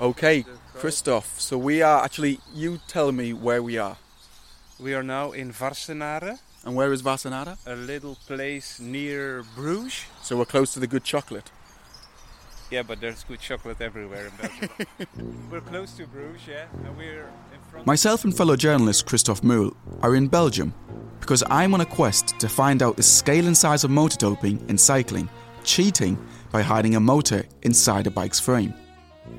Okay, Christoph, so we are actually, you tell me where we are. We are now in Varsenare, And where is Varsenare? a little place near Bruges. So we're close to the good chocolate. Yeah, but there's good chocolate everywhere in Belgium. we're close to Bruges, yeah, and we're in front. Myself and fellow journalist Christoph Muhl are in Belgium because I'm on a quest to find out the scale and size of motor doping in cycling, cheating by hiding a motor inside a bike's frame.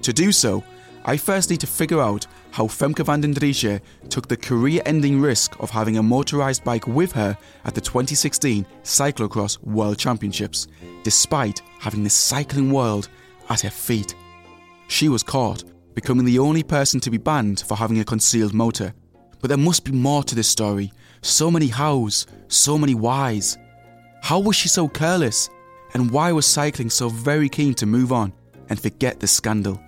To do so, I first need to figure out how Femke van den Driessche took the career ending risk of having a motorised bike with her at the 2016 Cyclocross World Championships, despite having the cycling world at her feet. She was caught, becoming the only person to be banned for having a concealed motor. But there must be more to this story. So many hows, so many whys. How was she so careless? And why was cycling so very keen to move on and forget the scandal?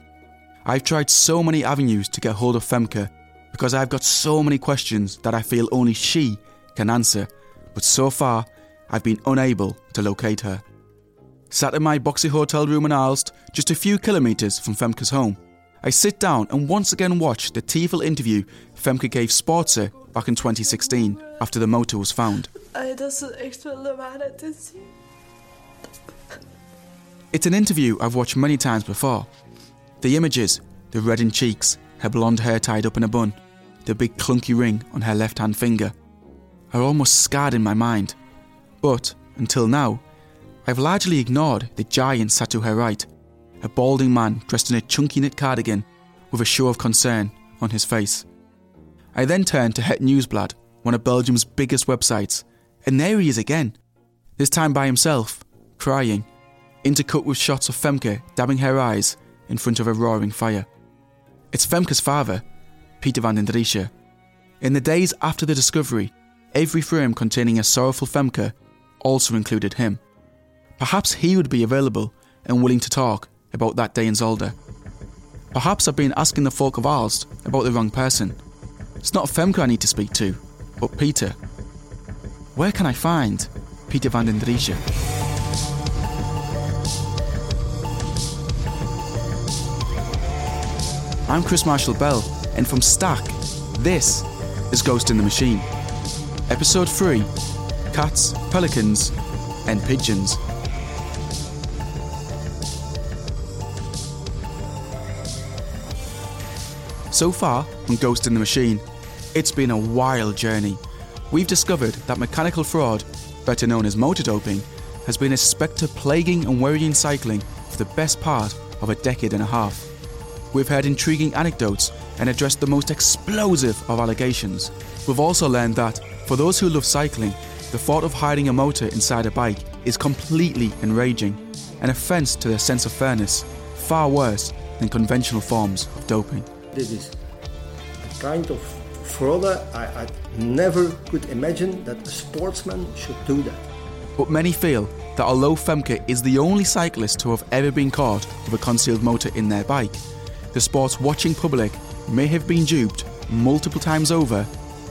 I've tried so many avenues to get hold of Femke because I've got so many questions that I feel only she can answer, but so far I've been unable to locate her. Sat in my boxy hotel room in Aalst, just a few kilometres from Femke's home, I sit down and once again watch the TiVo interview Femke gave Sporza back in 2016 after the motor was found. Ej, dat ze echt wel de waarheid te zien. It's an interview I've watched many times before. The images, the reddened cheeks, her blonde hair tied up in a bun, the big clunky ring on her left hand finger, are almost scarred in my mind. But, until now, I've largely ignored the giant sat to her right, a balding man dressed in a chunky knit cardigan with a show of concern on his face. I then turned to Het Nieuwsblad, one of Belgium's biggest websites, and there he is again, this time by himself, crying, intercut with shots of Femke dabbing her eyes in front of a roaring fire. It's Femke's father, Peter van den Driessche. In the days after the discovery, every frame containing a sorrowful Femke also included him. Perhaps he would be available and willing to talk about that day in Zolder. Perhaps I've been asking the folk of Aalst about the wrong person. It's not Femke I need to speak to, but Peter. Where can I find Peter van den Driessche? I'm Chris Marshall Bell, and from Stack, this is Ghost in the Machine. Episode 3 Cats, Pelicans, and Pigeons. So far on Ghost in the Machine, it's been a wild journey. We've discovered that mechanical fraud, better known as motor doping, has been a spectre plaguing and worrying cycling for the best part of a decade and a half. We've heard intriguing anecdotes and addressed the most explosive of allegations. We've also learned that, for those who love cycling, the thought of hiding a motor inside a bike is completely enraging, an offence to their sense of fairness, far worse than conventional forms of doping. This is a kind of fraud I, I never could imagine that a sportsman should do that. But many feel that although Femke is the only cyclist to have ever been caught with a concealed motor in their bike, the sport's watching public may have been duped multiple times over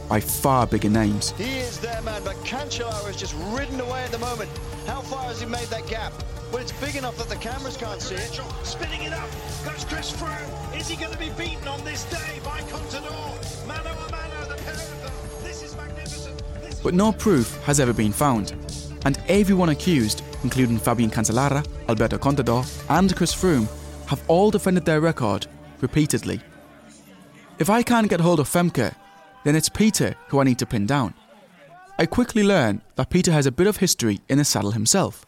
by far bigger names. He is there, man, but Cancellara has just ridden away at the moment. How far has he made that gap? Well, it's big enough that the cameras can't see it. Spinning it up, goes Chris Froome. Is he going to be beaten on this day by Contador? Mano a mano, the pair of them. This is magnificent. This But no proof has ever been found, and everyone accused, including Fabian Cancellara, Alberto Contador, and Chris Froome, have all defended their record repeatedly. If I can't get hold of Femke, then it's Peter who I need to pin down. I quickly learn that Peter has a bit of history in the saddle himself.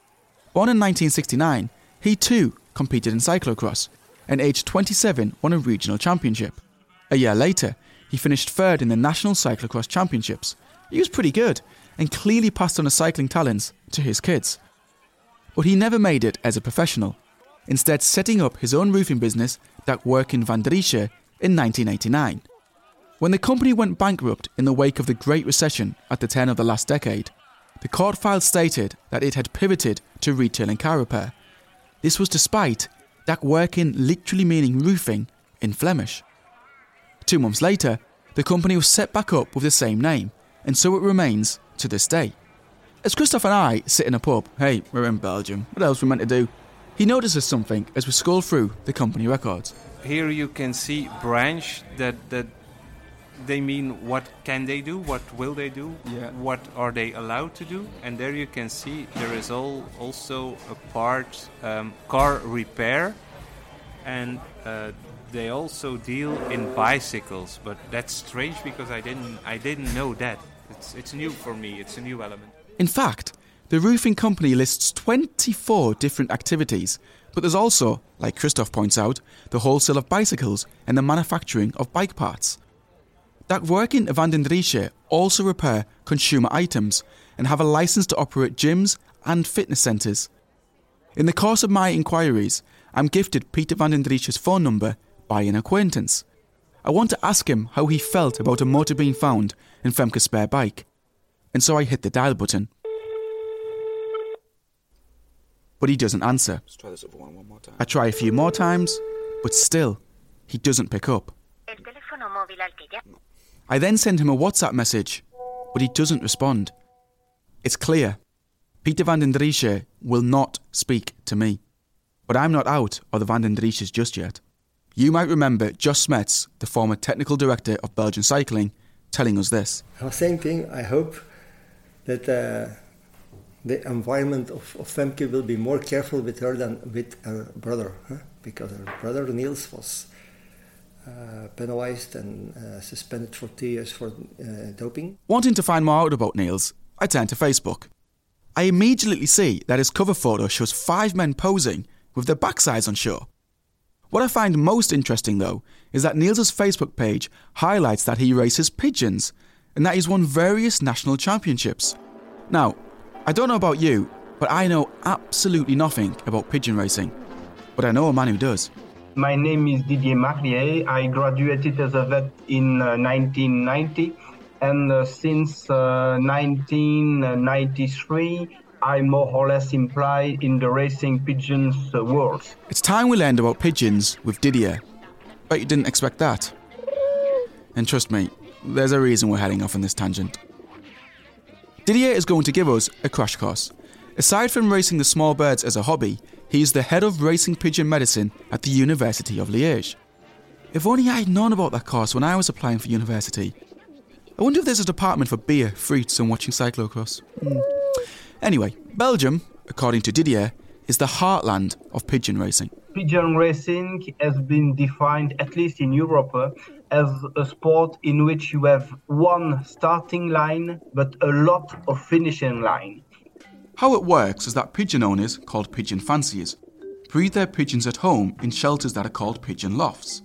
Born in 1969, he too competed in cyclocross, and aged 27 won a regional championship. A year later, he finished third in the National Cyclocross Championships. He was pretty good and clearly passed on his cycling talents to his kids. But he never made it as a professional, instead setting up his own roofing business, Dakwerken van Driessche, in 1989. When the company went bankrupt in the wake of the Great Recession at the turn of the last decade, the court file stated that it had pivoted to retail and car repair. This was despite Dakwerken literally meaning roofing in Flemish. Two months later, the company was set back up with the same name, and so it remains to this day. As Christoph and I sit in a pub, hey, we're in Belgium, what else we meant to do? He notices something as we scroll through the company records. Here you can see branch that that they mean what can they do, what will they do, Yeah. what are they allowed to do, and there you can see there is all also a part um, car repair, and uh, they also deal in bicycles. But that's strange because I didn't I didn't know that. It's it's new for me. It's a new element. In fact, the roofing company lists 24 different activities, but there's also, like Christoph points out, the wholesale of bicycles and the manufacturing of bike parts. Dakwerken van den Driessche also repair consumer items and have a license to operate gyms and fitness centres. In the course of my inquiries, I'm gifted Peter van den Driessche's phone number by an acquaintance. I want to ask him how he felt about a motor being found in Femke's spare bike, and so I hit the dial button. But he doesn't answer. Let's try this other one one more time. I try a few more times, but still, he doesn't pick up. El teléfono móvil al que llama. I then send him a WhatsApp message, but he doesn't respond. It's clear. Peter van den Driessche will not speak to me. But I'm not out of the van den Driessches just yet. You might remember Jos Smets, the former technical director of Belgian cycling, telling us this. The same thing, I hope that uh, the environment of, of Femke will be more careful with her than with her brother, huh? because her brother Niels was uh, penalized and uh, suspended for two years for uh, doping. Wanting to find more out about Niels, I turn to Facebook. I immediately see that his cover photo shows five men posing with their backsides on show. What I find most interesting, though, is that Niels's Facebook page highlights that he races pigeons and that he's won various national championships. Now, I don't know about you, but I know absolutely nothing about pigeon racing. But I know a man who does. My name is Didier Marlier. I graduated as a vet in uh, 1990, and uh, since uh, 1993, I'm more or less imply in the racing pigeons uh, world. It's time we learned about pigeons with Didier. Bet you didn't expect that. And trust me, there's a reason we're heading off on this tangent. Didier is going to give us a crash course. Aside from racing the small birds as a hobby, he is the head of racing pigeon medicine at the University of Liège. If only I had known about that course when I was applying for university. I wonder if there's a department for beer, fruits, and watching cyclocross. Hmm. Anyway, Belgium, according to Didier, is the heartland of pigeon racing. Pigeon racing has been defined, at least in Europe, as a sport in which you have one starting line but a lot of finishing line. How it works is that pigeon owners, called pigeon fanciers, breed their pigeons at home in shelters that are called pigeon lofts.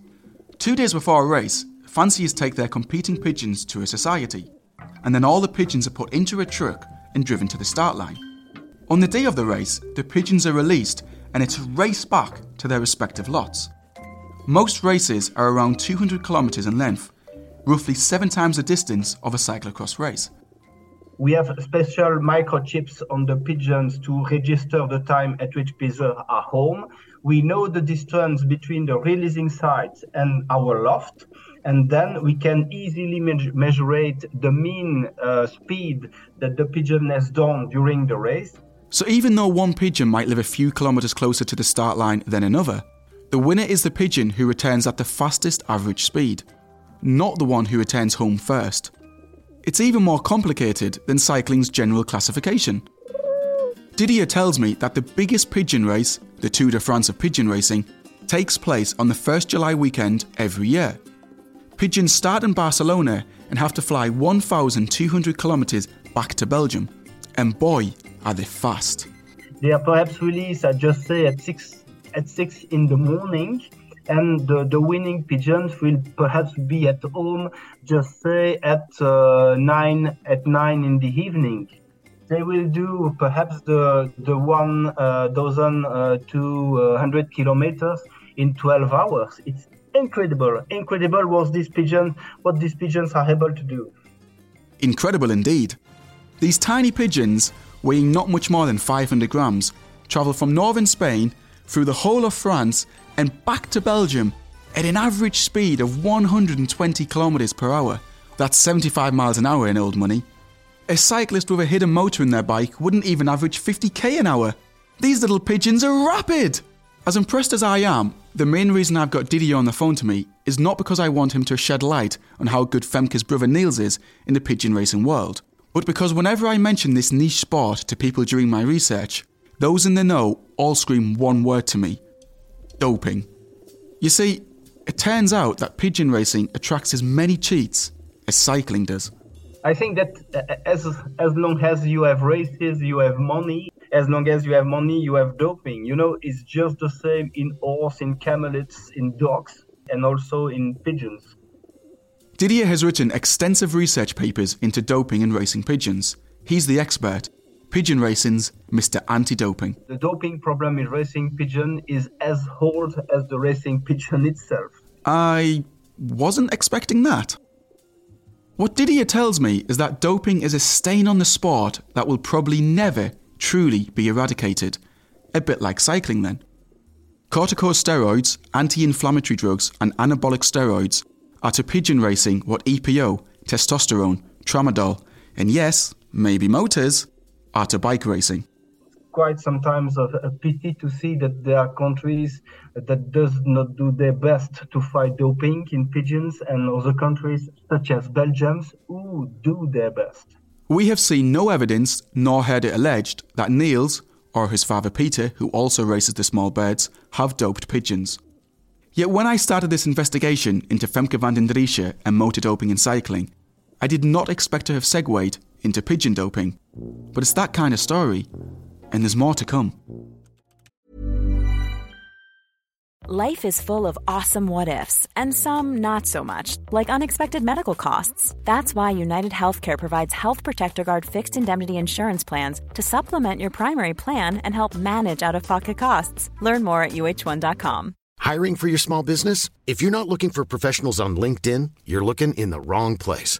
Two days before a race, fanciers take their competing pigeons to a society, and then all the pigeons are put into a truck and driven to the start line. On the day of the race, the pigeons are released and it's a race back to their respective lots. Most races are around 200 kilometres in length, roughly seven times the distance of a cyclocross race. We have special microchips on the pigeons to register the time at which pigeons are home. We know the distance between the releasing sites and our loft, and then we can easily me- measure the mean uh, speed that the pigeon has done during the race. So even though one pigeon might live a few kilometres closer to the start line than another, the winner is the pigeon who returns at the fastest average speed, not the one who returns home first. It's even more complicated than cycling's general classification. Didier tells me that the biggest pigeon race, the Tour de France of pigeon racing, takes place on the 1st July weekend every year. Pigeons start in Barcelona and have to fly 1,200 kilometres back to Belgium. And boy, are they fast. They are perhaps released, I just say, at 6 at 6 in the morning and the, the winning pigeons will perhaps be at home just say at uh, 9 at 9 in the evening. They will do perhaps the the one uh, dozen uh, to uh, 100 kilometers in 12 hours. It's incredible. Incredible what these pigeons what these pigeons are able to do. Incredible indeed. These tiny pigeons weighing not much more than 500 grams travel from northern spain through the whole of france and back to Belgium at an average speed of 120 kilometers per hour. That's 75 miles an hour in old money. A cyclist with a hidden motor in their bike wouldn't even average 50k an hour. These little pigeons are rapid! As impressed as I am, the main reason I've got Didier on the phone to me is not because I want him to shed light on how good Femke's brother Niels is in the pigeon racing world, but because whenever I mention this niche sport to people during my research, those in the know all scream one word to me doping. You see, it turns out that pigeon racing attracts as many cheats as cycling does. I think that uh, as as long as you have races, you have money. As long as you have money, you have doping. You know, it's just the same in horse, in camelids, in dogs, and also in pigeons. Didier has written extensive research papers into doping and racing pigeons. He's the expert, Pigeon Racing's Mr. Anti Doping. The doping problem in racing pigeon is as old as the racing pigeon itself. I wasn't expecting that. What Didier tells me is that doping is a stain on the sport that will probably never truly be eradicated. A bit like cycling, then. Corticosteroids, anti inflammatory drugs, and anabolic steroids are to pigeon racing what EPO, testosterone, tramadol, and yes, maybe motors to bike racing. Quite sometimes a, a pity to see that there are countries that does not do their best to fight doping in pigeons, and other countries such as Belgium who do their best. We have seen no evidence, nor heard it alleged, that Niels, or his father Peter, who also races the small birds, have doped pigeons. Yet when I started this investigation into Femke van den Driessche and motor doping in cycling, I did not expect to have segued into pigeon doping. But it's that kind of story, and there's more to come. Life is full of awesome what ifs, and some not so much, like unexpected medical costs. That's why United Healthcare provides Health Protector Guard fixed indemnity insurance plans to supplement your primary plan and help manage out of pocket costs. Learn more at uh1.com. Hiring for your small business? If you're not looking for professionals on LinkedIn, you're looking in the wrong place.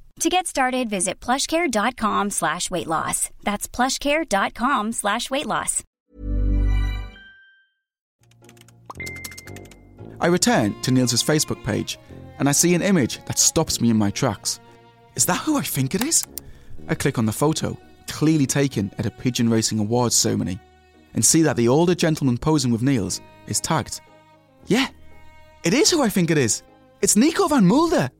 To get started, visit plushcare.com slash weight loss. That's plushcare.com slash weight loss. I return to Niels' Facebook page and I see an image that stops me in my tracks. Is that who I think it is? I click on the photo, clearly taken at a pigeon racing awards ceremony, and see that the older gentleman posing with Niels is tagged. Yeah, it is who I think it is. It's Nico van Mulder.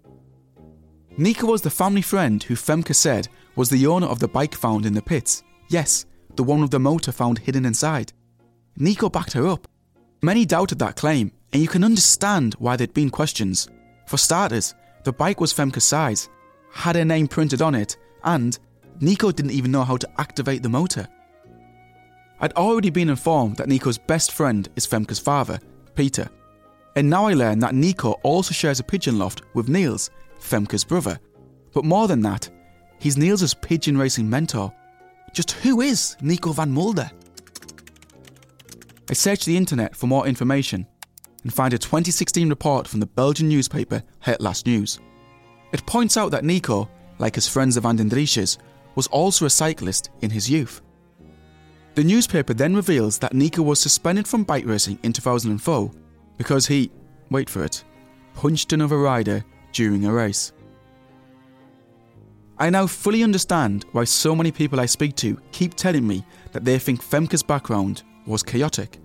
Nico was the family friend who Femke said was the owner of the bike found in the pits. Yes, the one with the motor found hidden inside. Nico backed her up. Many doubted that claim, and you can understand why there'd been questions. For starters, the bike was Femke's size, had her name printed on it, and Nico didn't even know how to activate the motor. I'd already been informed that Nico's best friend is Femke's father, Peter. And now I learn that Nico also shares a pigeon loft with Niels, Femke's brother. But more than that, he's Niels' pigeon racing mentor. Just who is Nico van Mulder? I search the internet for more information and find a 2016 report from the Belgian newspaper Het Laatste Nieuws. It points out that Nico, like his friends of Van den Driessches, was also a cyclist in his youth. The newspaper then reveals that Nico was suspended from bike racing in 2004 because he, wait for it, punched another rider during a race. I now fully understand why so many people I speak to keep telling me that they think Femke's background was chaotic.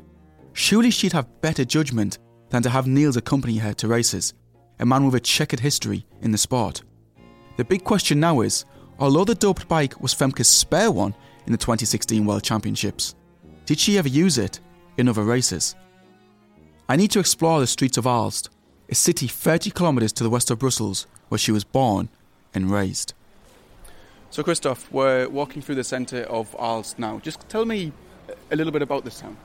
Surely she'd have better judgment than to have Niels accompany her to races, a man with a checkered history in the sport. The big question now is although the doped bike was Femke's spare one in the 2016 World Championships, did she ever use it in other races? I need to explore the streets of Aalst, a city 30 kilometres to the west of Brussels, where she was born and raised. So, Christoph, we're walking through the centre of Aalst now. Just tell me a little bit about this town.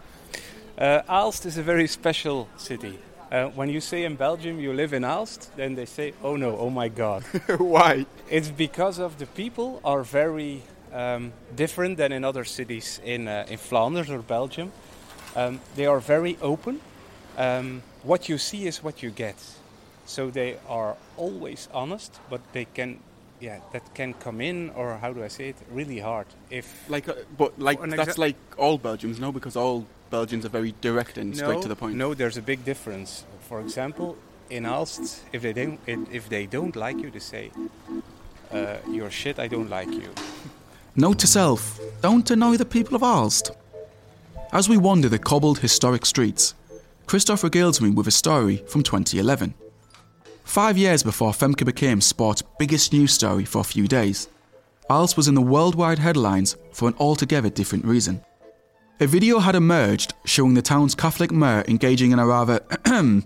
Uh, Aalst is a very special city. Uh, when you say in Belgium you live in Aalst, then they say, "Oh no, oh my God." Why? It's because of the people are very um, different than in other cities in uh, in Flanders or Belgium. Um, they are very open. Um, what you see is what you get. So they are always honest, but they can, yeah, that can come in, or how do I say it, really hard. If like, uh, but like that's like all Belgians, no? Because all Belgians are very direct and straight to the point. No, there's a big difference. For example, in Aalst, if they don't, if they don't like you, they say, uh, "You're shit. I don't like you." Note to self don't annoy the people of Aalst. As we wander the cobbled historic streets, Christoph regales me with a story from 2011. Five years before Femke became sport's biggest news story for a few days, Aalst was in the worldwide headlines for an altogether different reason. A video had emerged showing the town's Catholic mayor engaging in a rather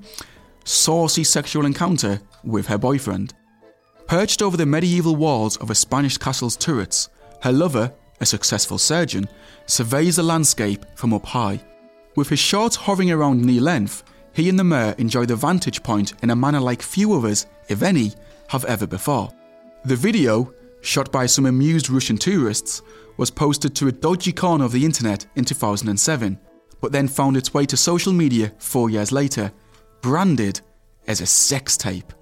saucy sexual encounter with her boyfriend. Perched over the medieval walls of a Spanish castle's turrets, her lover, a successful surgeon, surveys the landscape from up high. With his shorts hovering around knee length, he and the mayor enjoy the vantage point in a manner like few others, if any, have ever before. The video, shot by some amused Russian tourists, was posted to a dodgy corner of the internet in 2007, but then found its way to social media four years later, branded as a sex tape.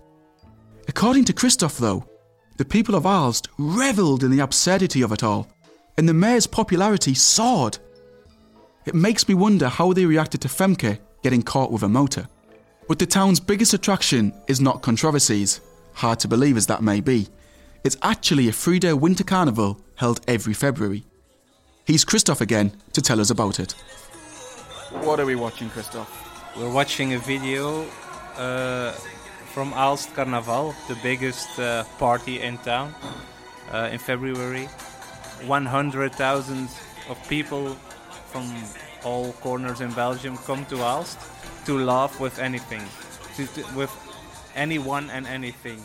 According to Christoph, though, the people of Aalst revelled in the absurdity of it all, and the mayor's popularity soared. It makes me wonder how they reacted to Femke getting caught with a motor. But the town's biggest attraction is not controversies, hard to believe as that may be. It's actually a three day winter carnival held every February. He's Christoph again to tell us about it. What are we watching, Christoph? We're watching a video uh, from Aalst Carnaval, the biggest uh, party in town, uh, in February. 100,000 of people from all corners in Belgium come to Aalst to laugh with anything, to, to- with anyone and anything.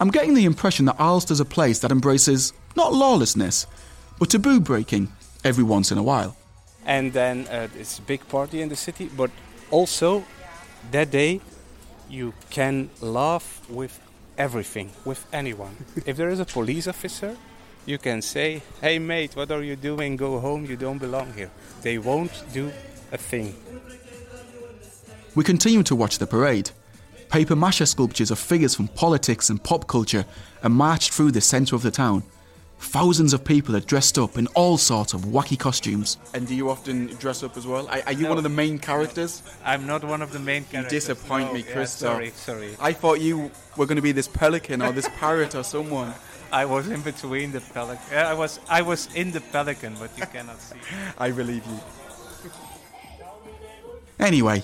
I'm getting the impression that Aalst is a place that embraces not lawlessness, but taboo breaking every once in a while. and then uh, it's a big party in the city but also that day you can laugh with everything with anyone if there is a police officer you can say hey mate what are you doing go home you don't belong here they won't do a thing We continue to watch the parade. Paper mache sculptures of figures from politics and pop culture are marched through the centre of the town. Thousands of people are dressed up in all sorts of wacky costumes. And do you often dress up as well? Are, are you No. one of the main characters? I'm not one of the main characters. You disappoint No, me, yeah, sorry, sorry. I thought you were going to be this pelican or this parrot or someone. I was in between the pelican. I was I was in the pelican, but you cannot see. I believe you. Anyway,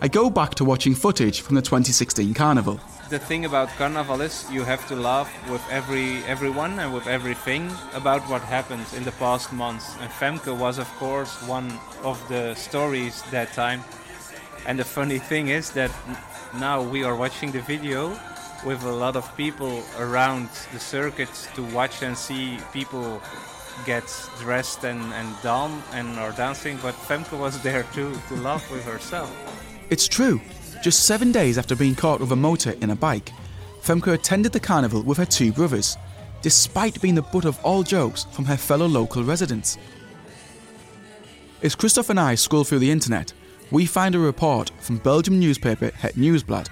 I go back to watching footage from the 2016 carnival. The thing about Carnival is you have to laugh with every everyone and with everything about what happens in the past months. And Femke was, of course, one of the stories that time. And the funny thing is that now we are watching the video with a lot of people around the circuit to watch and see people get dressed and, and down and are dancing. But Femke was there too to laugh with herself. It's true. Just seven days after being caught with a motor in a bike, Femke attended the carnival with her two brothers, despite being the butt of all jokes from her fellow local residents. As Christoph and I scroll through the internet, we find a report from Belgium newspaper Het Nieuwsblad,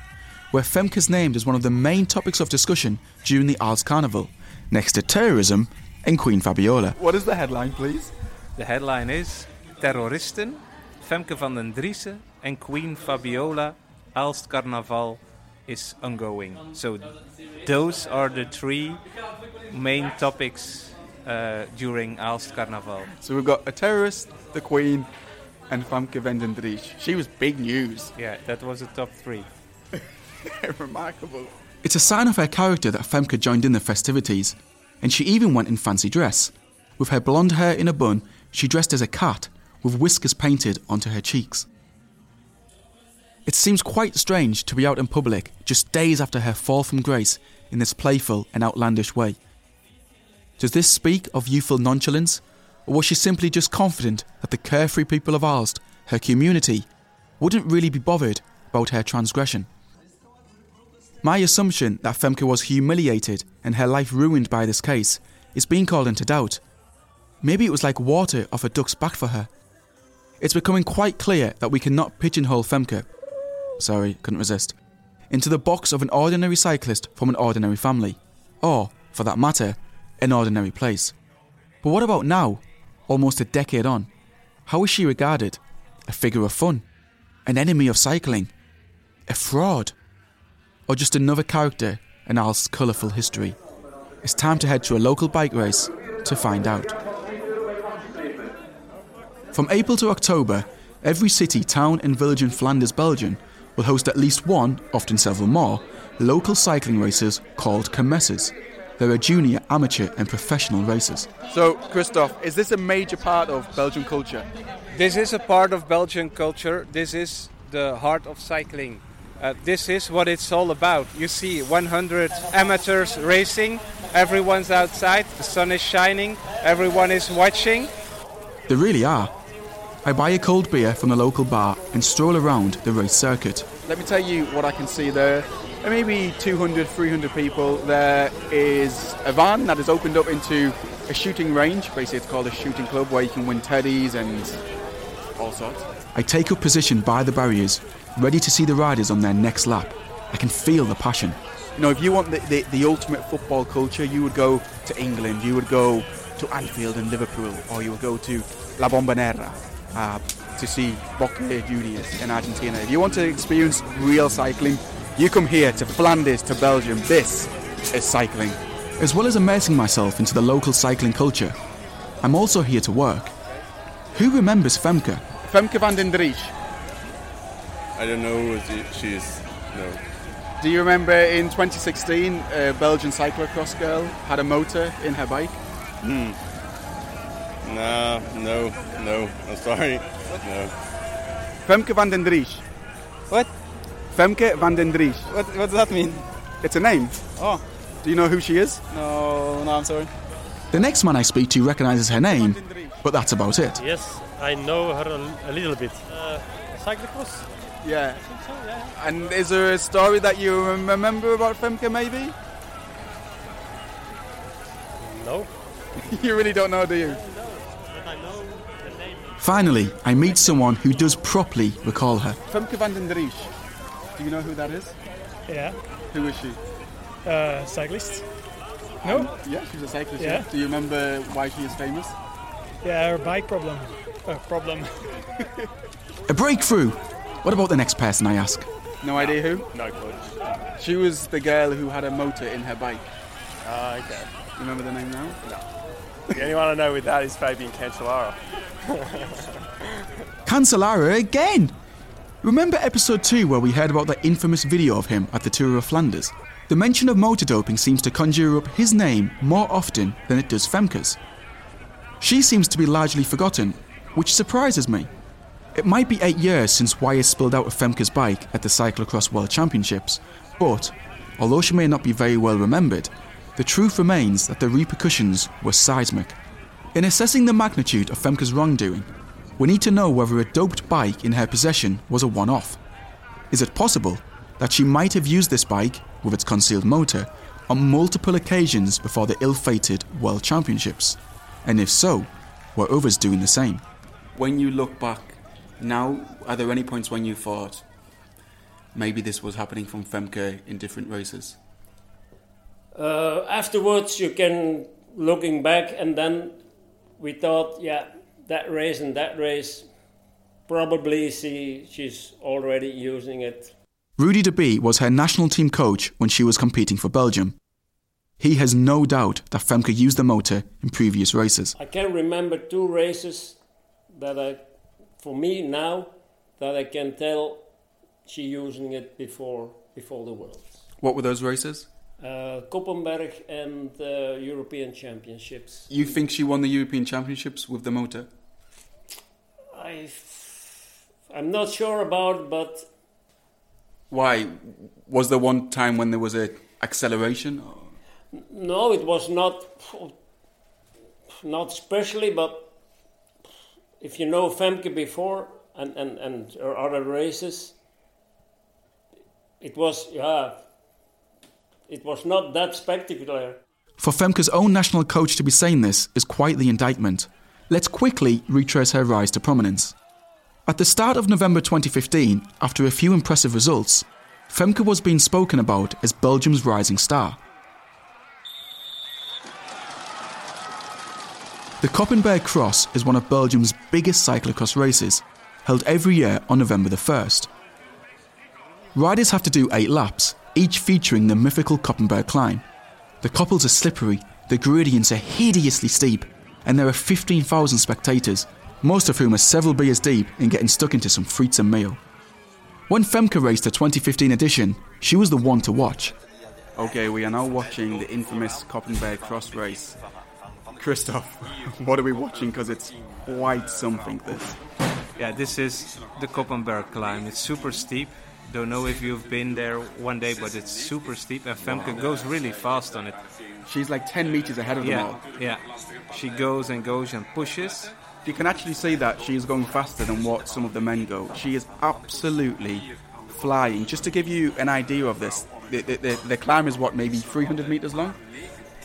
where Femke is named as one of the main topics of discussion during the Aalst Carnival, next to terrorism and Queen Fabiola. What is the headline, please? The headline is Terroristen, Femke van den Driessche and Queen Fabiola, Aalst Carnaval is ongoing. So those are the three main topics uh, during Aalst Carnaval. So we've got a terrorist, the Queen, and femke Famke Vendendrich. She was big news. Yeah, that was the top three. Remarkable. It's a sign of her character that Femke joined in the festivities, and she even went in fancy dress. With her blonde hair in a bun, she dressed as a cat, with whiskers painted onto her cheeks. It seems quite strange to be out in public just days after her fall from grace in this playful and outlandish way. Does this speak of youthful nonchalance, or was she simply just confident that the carefree people of Aalst, her community, wouldn't really be bothered about her transgression? My assumption that Femke was humiliated and her life ruined by this case is being called into doubt. Maybe it was like water off a duck's back for her. It's becoming quite clear that we cannot pigeonhole Femke, sorry, couldn't resist, into the box of an ordinary cyclist from an ordinary family, or, for that matter, an ordinary place. But what about now, almost a decade on? How is she regarded? A figure of fun? An enemy of cycling? A fraud? Or just another character in Aalst's colourful history? It's time to head to a local bike race to find out. From April to October, every city, town, and village in Flanders, Belgium, will host at least one, often several more, local cycling races called Kermesses. There are junior, amateur, and professional races. So, Christoph, is this a major part of Belgian culture? This is a part of Belgian culture. This is the heart of cycling. Uh, this is what it's all about. You see 100 amateurs racing, everyone's outside, the sun is shining, everyone is watching. They really are. I buy a cold beer from the local bar and stroll around the race circuit. Let me tell you what I can see there. There may be 200, 300 people. There is a van that is opened up into a shooting range. Basically, it's called a shooting club where you can win teddies and all sorts. I take up position by the barriers, ready to see the riders on their next lap. I can feel the passion. You know, if you want the, the, the ultimate football culture, you would go to England, you would go to Anfield and Liverpool, or you would go to La Bombonera uh, to see Boca Juniors in Argentina. If you want to experience real cycling, you come here to Flanders, to Belgium. This is cycling. As well as immersing myself into the local cycling culture, I'm also here to work. Who remembers Femke? Femke van den Driessche. I don't know who she- she is. No. Do you remember in 2016, a Belgian cyclocross girl had a motor in her bike? Hmm. Nah, no, no. I'm sorry. No. Femke van den Driessche. What? Femke van den Driessche. What, what does that mean? It's a name. Oh. Do you know who she is? No, no, I'm sorry. The next man I speak to recognises her name, but that's about it. Yes, I know her a, a little bit. Uh, cyclocross? Yeah. So, yeah. And is there a story that you remember about Femke, maybe? No. you really don't know, do you? But I know the name. Finally, I meet someone who does properly recall her. Femke van den Driessche. Do you know who that is? Yeah. Who is she? Uh, cyclist. No? Um, yeah, she's a cyclist. Yeah. Do you remember why she is famous? Yeah, her bike problem. Uh, problem. A breakthrough! What about the next person I ask? No idea who? No clue. She was the girl who had a motor in her bike. Ah, okay. Remember the name now? No. The only one I know with that is Fabian Cancellara. Cancellara again! Remember episode 2 where we heard about the infamous video of him at the Tour of Flanders? The mention of motor doping seems to conjure up his name more often than it does Femke's. She seems to be largely forgotten, which surprises me. It might be eight years since Wyatt spilled out of Femke's bike at the Cyclocross World Championships, but although she may not be very well remembered, the truth remains that the repercussions were seismic. In assessing the magnitude of Femke's wrongdoing, we need to know whether a doped bike in her possession was a one off. Is it possible that she might have used this bike, with its concealed motor, on multiple occasions before the ill fated World Championships? And if so, were others doing the same? When you look back now, are there any points when you thought maybe this was happening from Femke in different races? Uh, afterwards, you can looking back, and then we thought, yeah, that race and that race, probably she she's already using it. Rudy de Bie was her national team coach when she was competing for Belgium. He has no doubt that Femke used the motor in previous races. I can remember two races that I, for me now, that I can tell she using it before before the world. What were those races? Uh, Koppenberg and uh, European Championships. You think she won the European Championships with the motor? I, I'm not sure about, but Why? Was there one time when there was a acceleration? no, it was not not especially. But if you know Femke before and and and her other races, it was yeah, it was not that spectacular. For Femke's own national coach to be saying this is quite the indictment. Let's quickly retrace her rise to prominence. At the start of November 2015, after a few impressive results, Femke was being spoken about as Belgium's rising star. The Koppenberg Cross is one of Belgium's biggest cyclocross races, held every year on November the 1st. Riders have to do eight laps, each featuring the mythical Koppenberg climb. The couples are slippery, the gradients are hideously steep, and there are 15,000 spectators, most of whom are several beers deep and getting stuck into some frites and meal. When Femke raced the 2015 edition, she was the one to watch. Okay, we are now watching the infamous Koppenberg cross race. Christoph, what are we watching? Because it's quite something, this. Yeah, this is the Koppenberg climb. It's super steep. Don't know if you've been there one day, but it's super steep, and Femke goes really fast on it. She's like 10 meters ahead of them Yeah, all. yeah. She goes and goes and pushes. You can actually see that she is going faster than what some of the men go. She is absolutely flying. Just to give you an idea of this, the, the, the, the climb is what, maybe 300 meters long?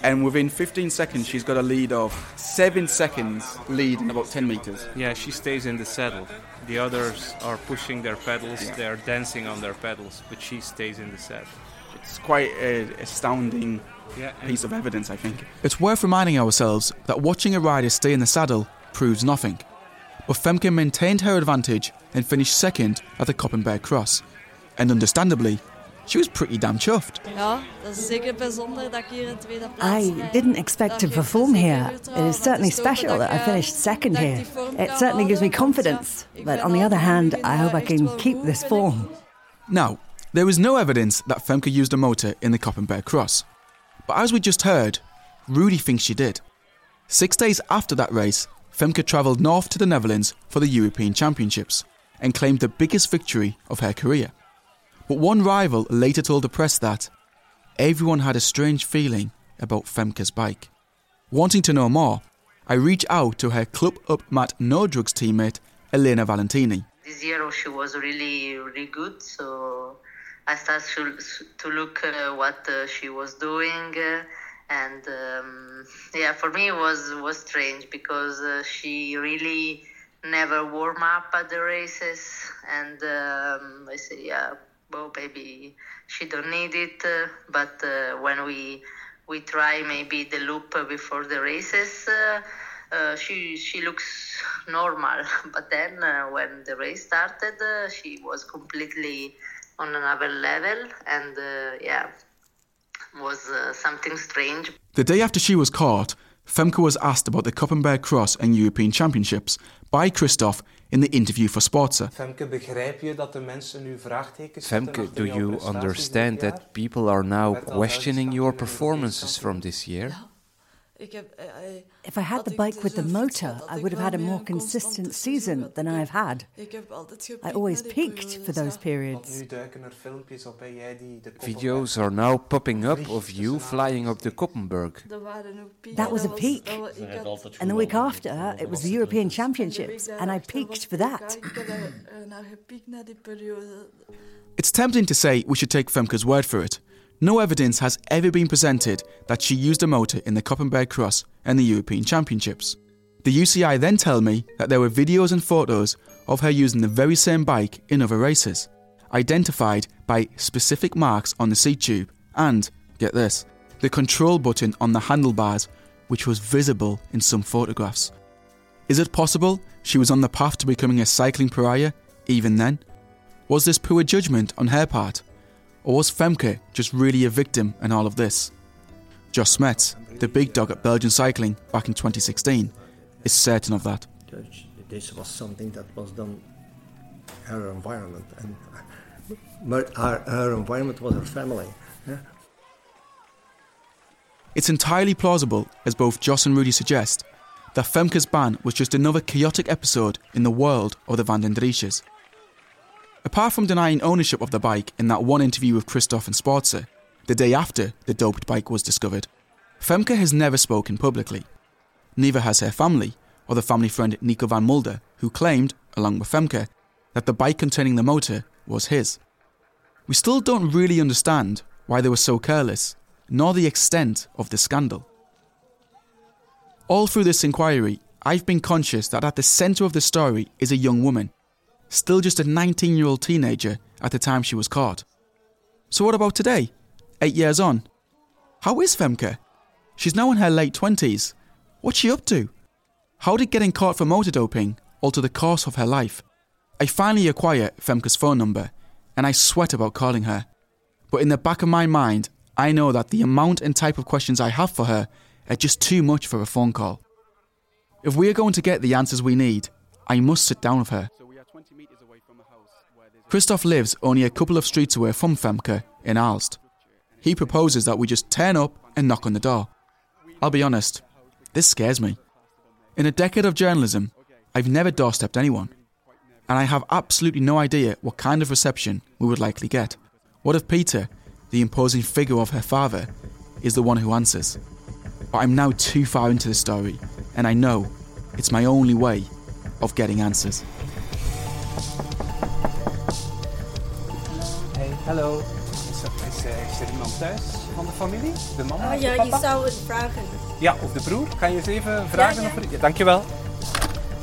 And within 15 seconds, she's got a lead of 7 seconds lead in about 10 meters. Yeah, she stays in the saddle. The others are pushing their pedals, Yeah. they're dancing on their pedals, but she stays in the saddle. It's quite an astounding Yeah, piece of evidence, I think. It's worth reminding ourselves that watching a rider stay in the saddle proves nothing. But Femke maintained her advantage and finished second at the Koppenberg Cross. And understandably, she was pretty damn chuffed. Ja, dat is zeker bijzonder dat ik hier in tweede plaats I didn't expect to perform here. It is certainly special that I finished second here. It certainly gives me confidence. But on the other hand, I hope I can keep this form. Now, there is no evidence that Femke used a motor in the Koppenberg Cross. But as we just heard, Rudy thinks she did. Six days after that race, Femke travelled north to the Netherlands for the European Championships and claimed the biggest victory of her career. But one rival later told the press that everyone had a strange feeling about Femke's bike. Wanting to know more, I reach out to her Club Up Mat No Drugs teammate, Elena Valentini. this year she was really really good so i started to, to look uh, what uh, she was doing uh, and um, yeah for me it was was strange because uh, she really never warm up at the races and um, i say yeah well, maybe she don't need it. But uh, when we we try maybe the loop before the races, uh, uh, she she looks normal. But then when the race started, she was completely on another level, and yeah, was something strange. The day after she was caught, Femke was asked about the Koppenberg Cross and European Championships by Christoph in the interview for Sporza. Femke, begrijp je dat de mensen nu vraagtekens Femke, do you understand that people are now questioning your performances from this year? If I had the bike with the motor, I would have had a more consistent season than I've had. I always peaked for those periods. Videos are now popping up of you flying up the Koppenberg. That was a peak. And the week after, it was the European Championships, and I peaked for that. It's tempting to say we should take Femke's word for it. No evidence has ever been presented that she used a motor in the Koppenberg Cross and the European Championships. The UCI then tell me that there were videos and photos of her using the very same bike in other races, identified by specific marks on the seat tube and, get this, the control button on the handlebars, which was visible in some photographs. Is it possible she was on the path to becoming a cycling pariah even then? Was this poor judgment on her part? Or was Femke just really a victim in all of this? Josh Smets, the big dog at Belgian cycling back in 2016, is certain of that. This was something that was done her environment, and her, her environment was her family. Yeah? It's entirely plausible, as both Joss and Rudy suggest, that Femke's ban was just another chaotic episode in the world of the Van den Driessches. Apart from denying ownership of the bike in that one interview with Christoph and Sporza, the day after the doped bike was discovered, Femke has never spoken publicly. Neither has her family, or the family friend Nico van Mulder, who claimed, along with Femke, that the bike containing the motor was his. We still don't really understand why they were so careless, nor the extent of the scandal. All through this inquiry, I've been conscious that at the centre of the story is a young woman, still just a 19 year old teenager at the time she was caught. So, what about today, eight years on? How is Femke? She's now in her late 20s. What's she up to? How did getting caught for motor doping alter the course of her life? I finally acquire Femke's phone number, and I sweat about calling her. But in the back of my mind, I know that the amount and type of questions I have for her are just too much for a phone call. If we are going to get the answers we need, I must sit down with her. Christoph lives only a couple of streets away from Femke in Aalst. He proposes that we just turn up and knock on the door. I'll be honest, this scares me. In a decade of journalism, I've never doorstepped anyone, and I have absolutely no idea what kind of reception we would likely get. What if Peter, the imposing figure of her father, is the one who answers? But I'm now too far into the story, and I know it's my only way of getting answers. Hallo. Is er, is, er- iemand thuis van de familie? De mama? Of ja, de je zou het vragen. Ja, of de broer. Kan je eens even vragen? ja. Of er... ja, dankjewel.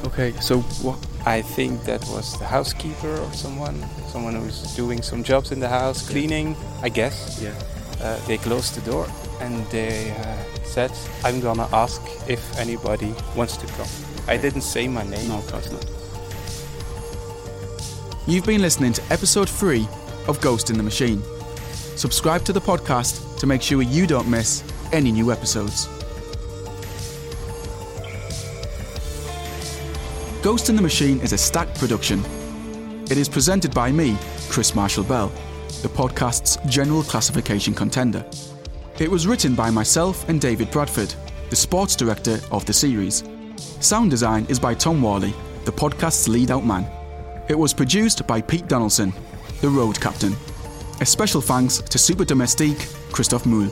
Okay, so what? I think that was the housekeeper or someone, someone who's doing some jobs in the house, cleaning, I guess. Yeah. Uh, they closed the door and they uh, said, "I'm gonna ask if anybody wants to come." I didn't say my name. No, of course not. You've been listening to episode 3 of Ghost in the Machine. Subscribe to the podcast to make sure you don't miss any new episodes. Ghost in the Machine is a stacked production. It is presented by me, Chris Marshall Bell, the podcast's general classification contender. It was written by myself and David Bradford, the sports director of the series. Sound design is by Tom Worley, the podcast's lead out man. It was produced by Pete Donaldson, the road captain. A special thanks to Super Domestique Christoph Muhl.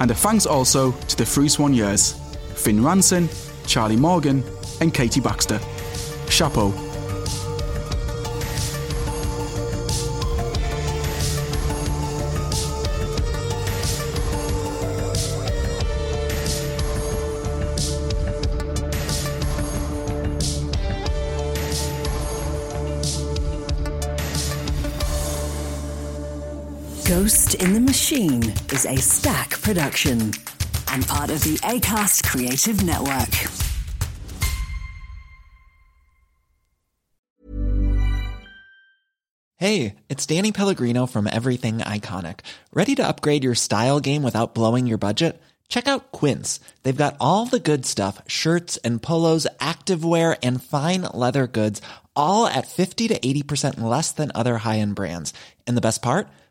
And a thanks also to the three soigneurs, Finn Ranson, Charlie Morgan, and Katie Baxter. Chapeau. In Machine is a stack production and part of the ACAST Creative Network. Hey, it's Danny Pellegrino from Everything Iconic. Ready to upgrade your style game without blowing your budget? Check out Quince. They've got all the good stuff shirts and polos, activewear, and fine leather goods, all at 50 to 80% less than other high end brands. And the best part?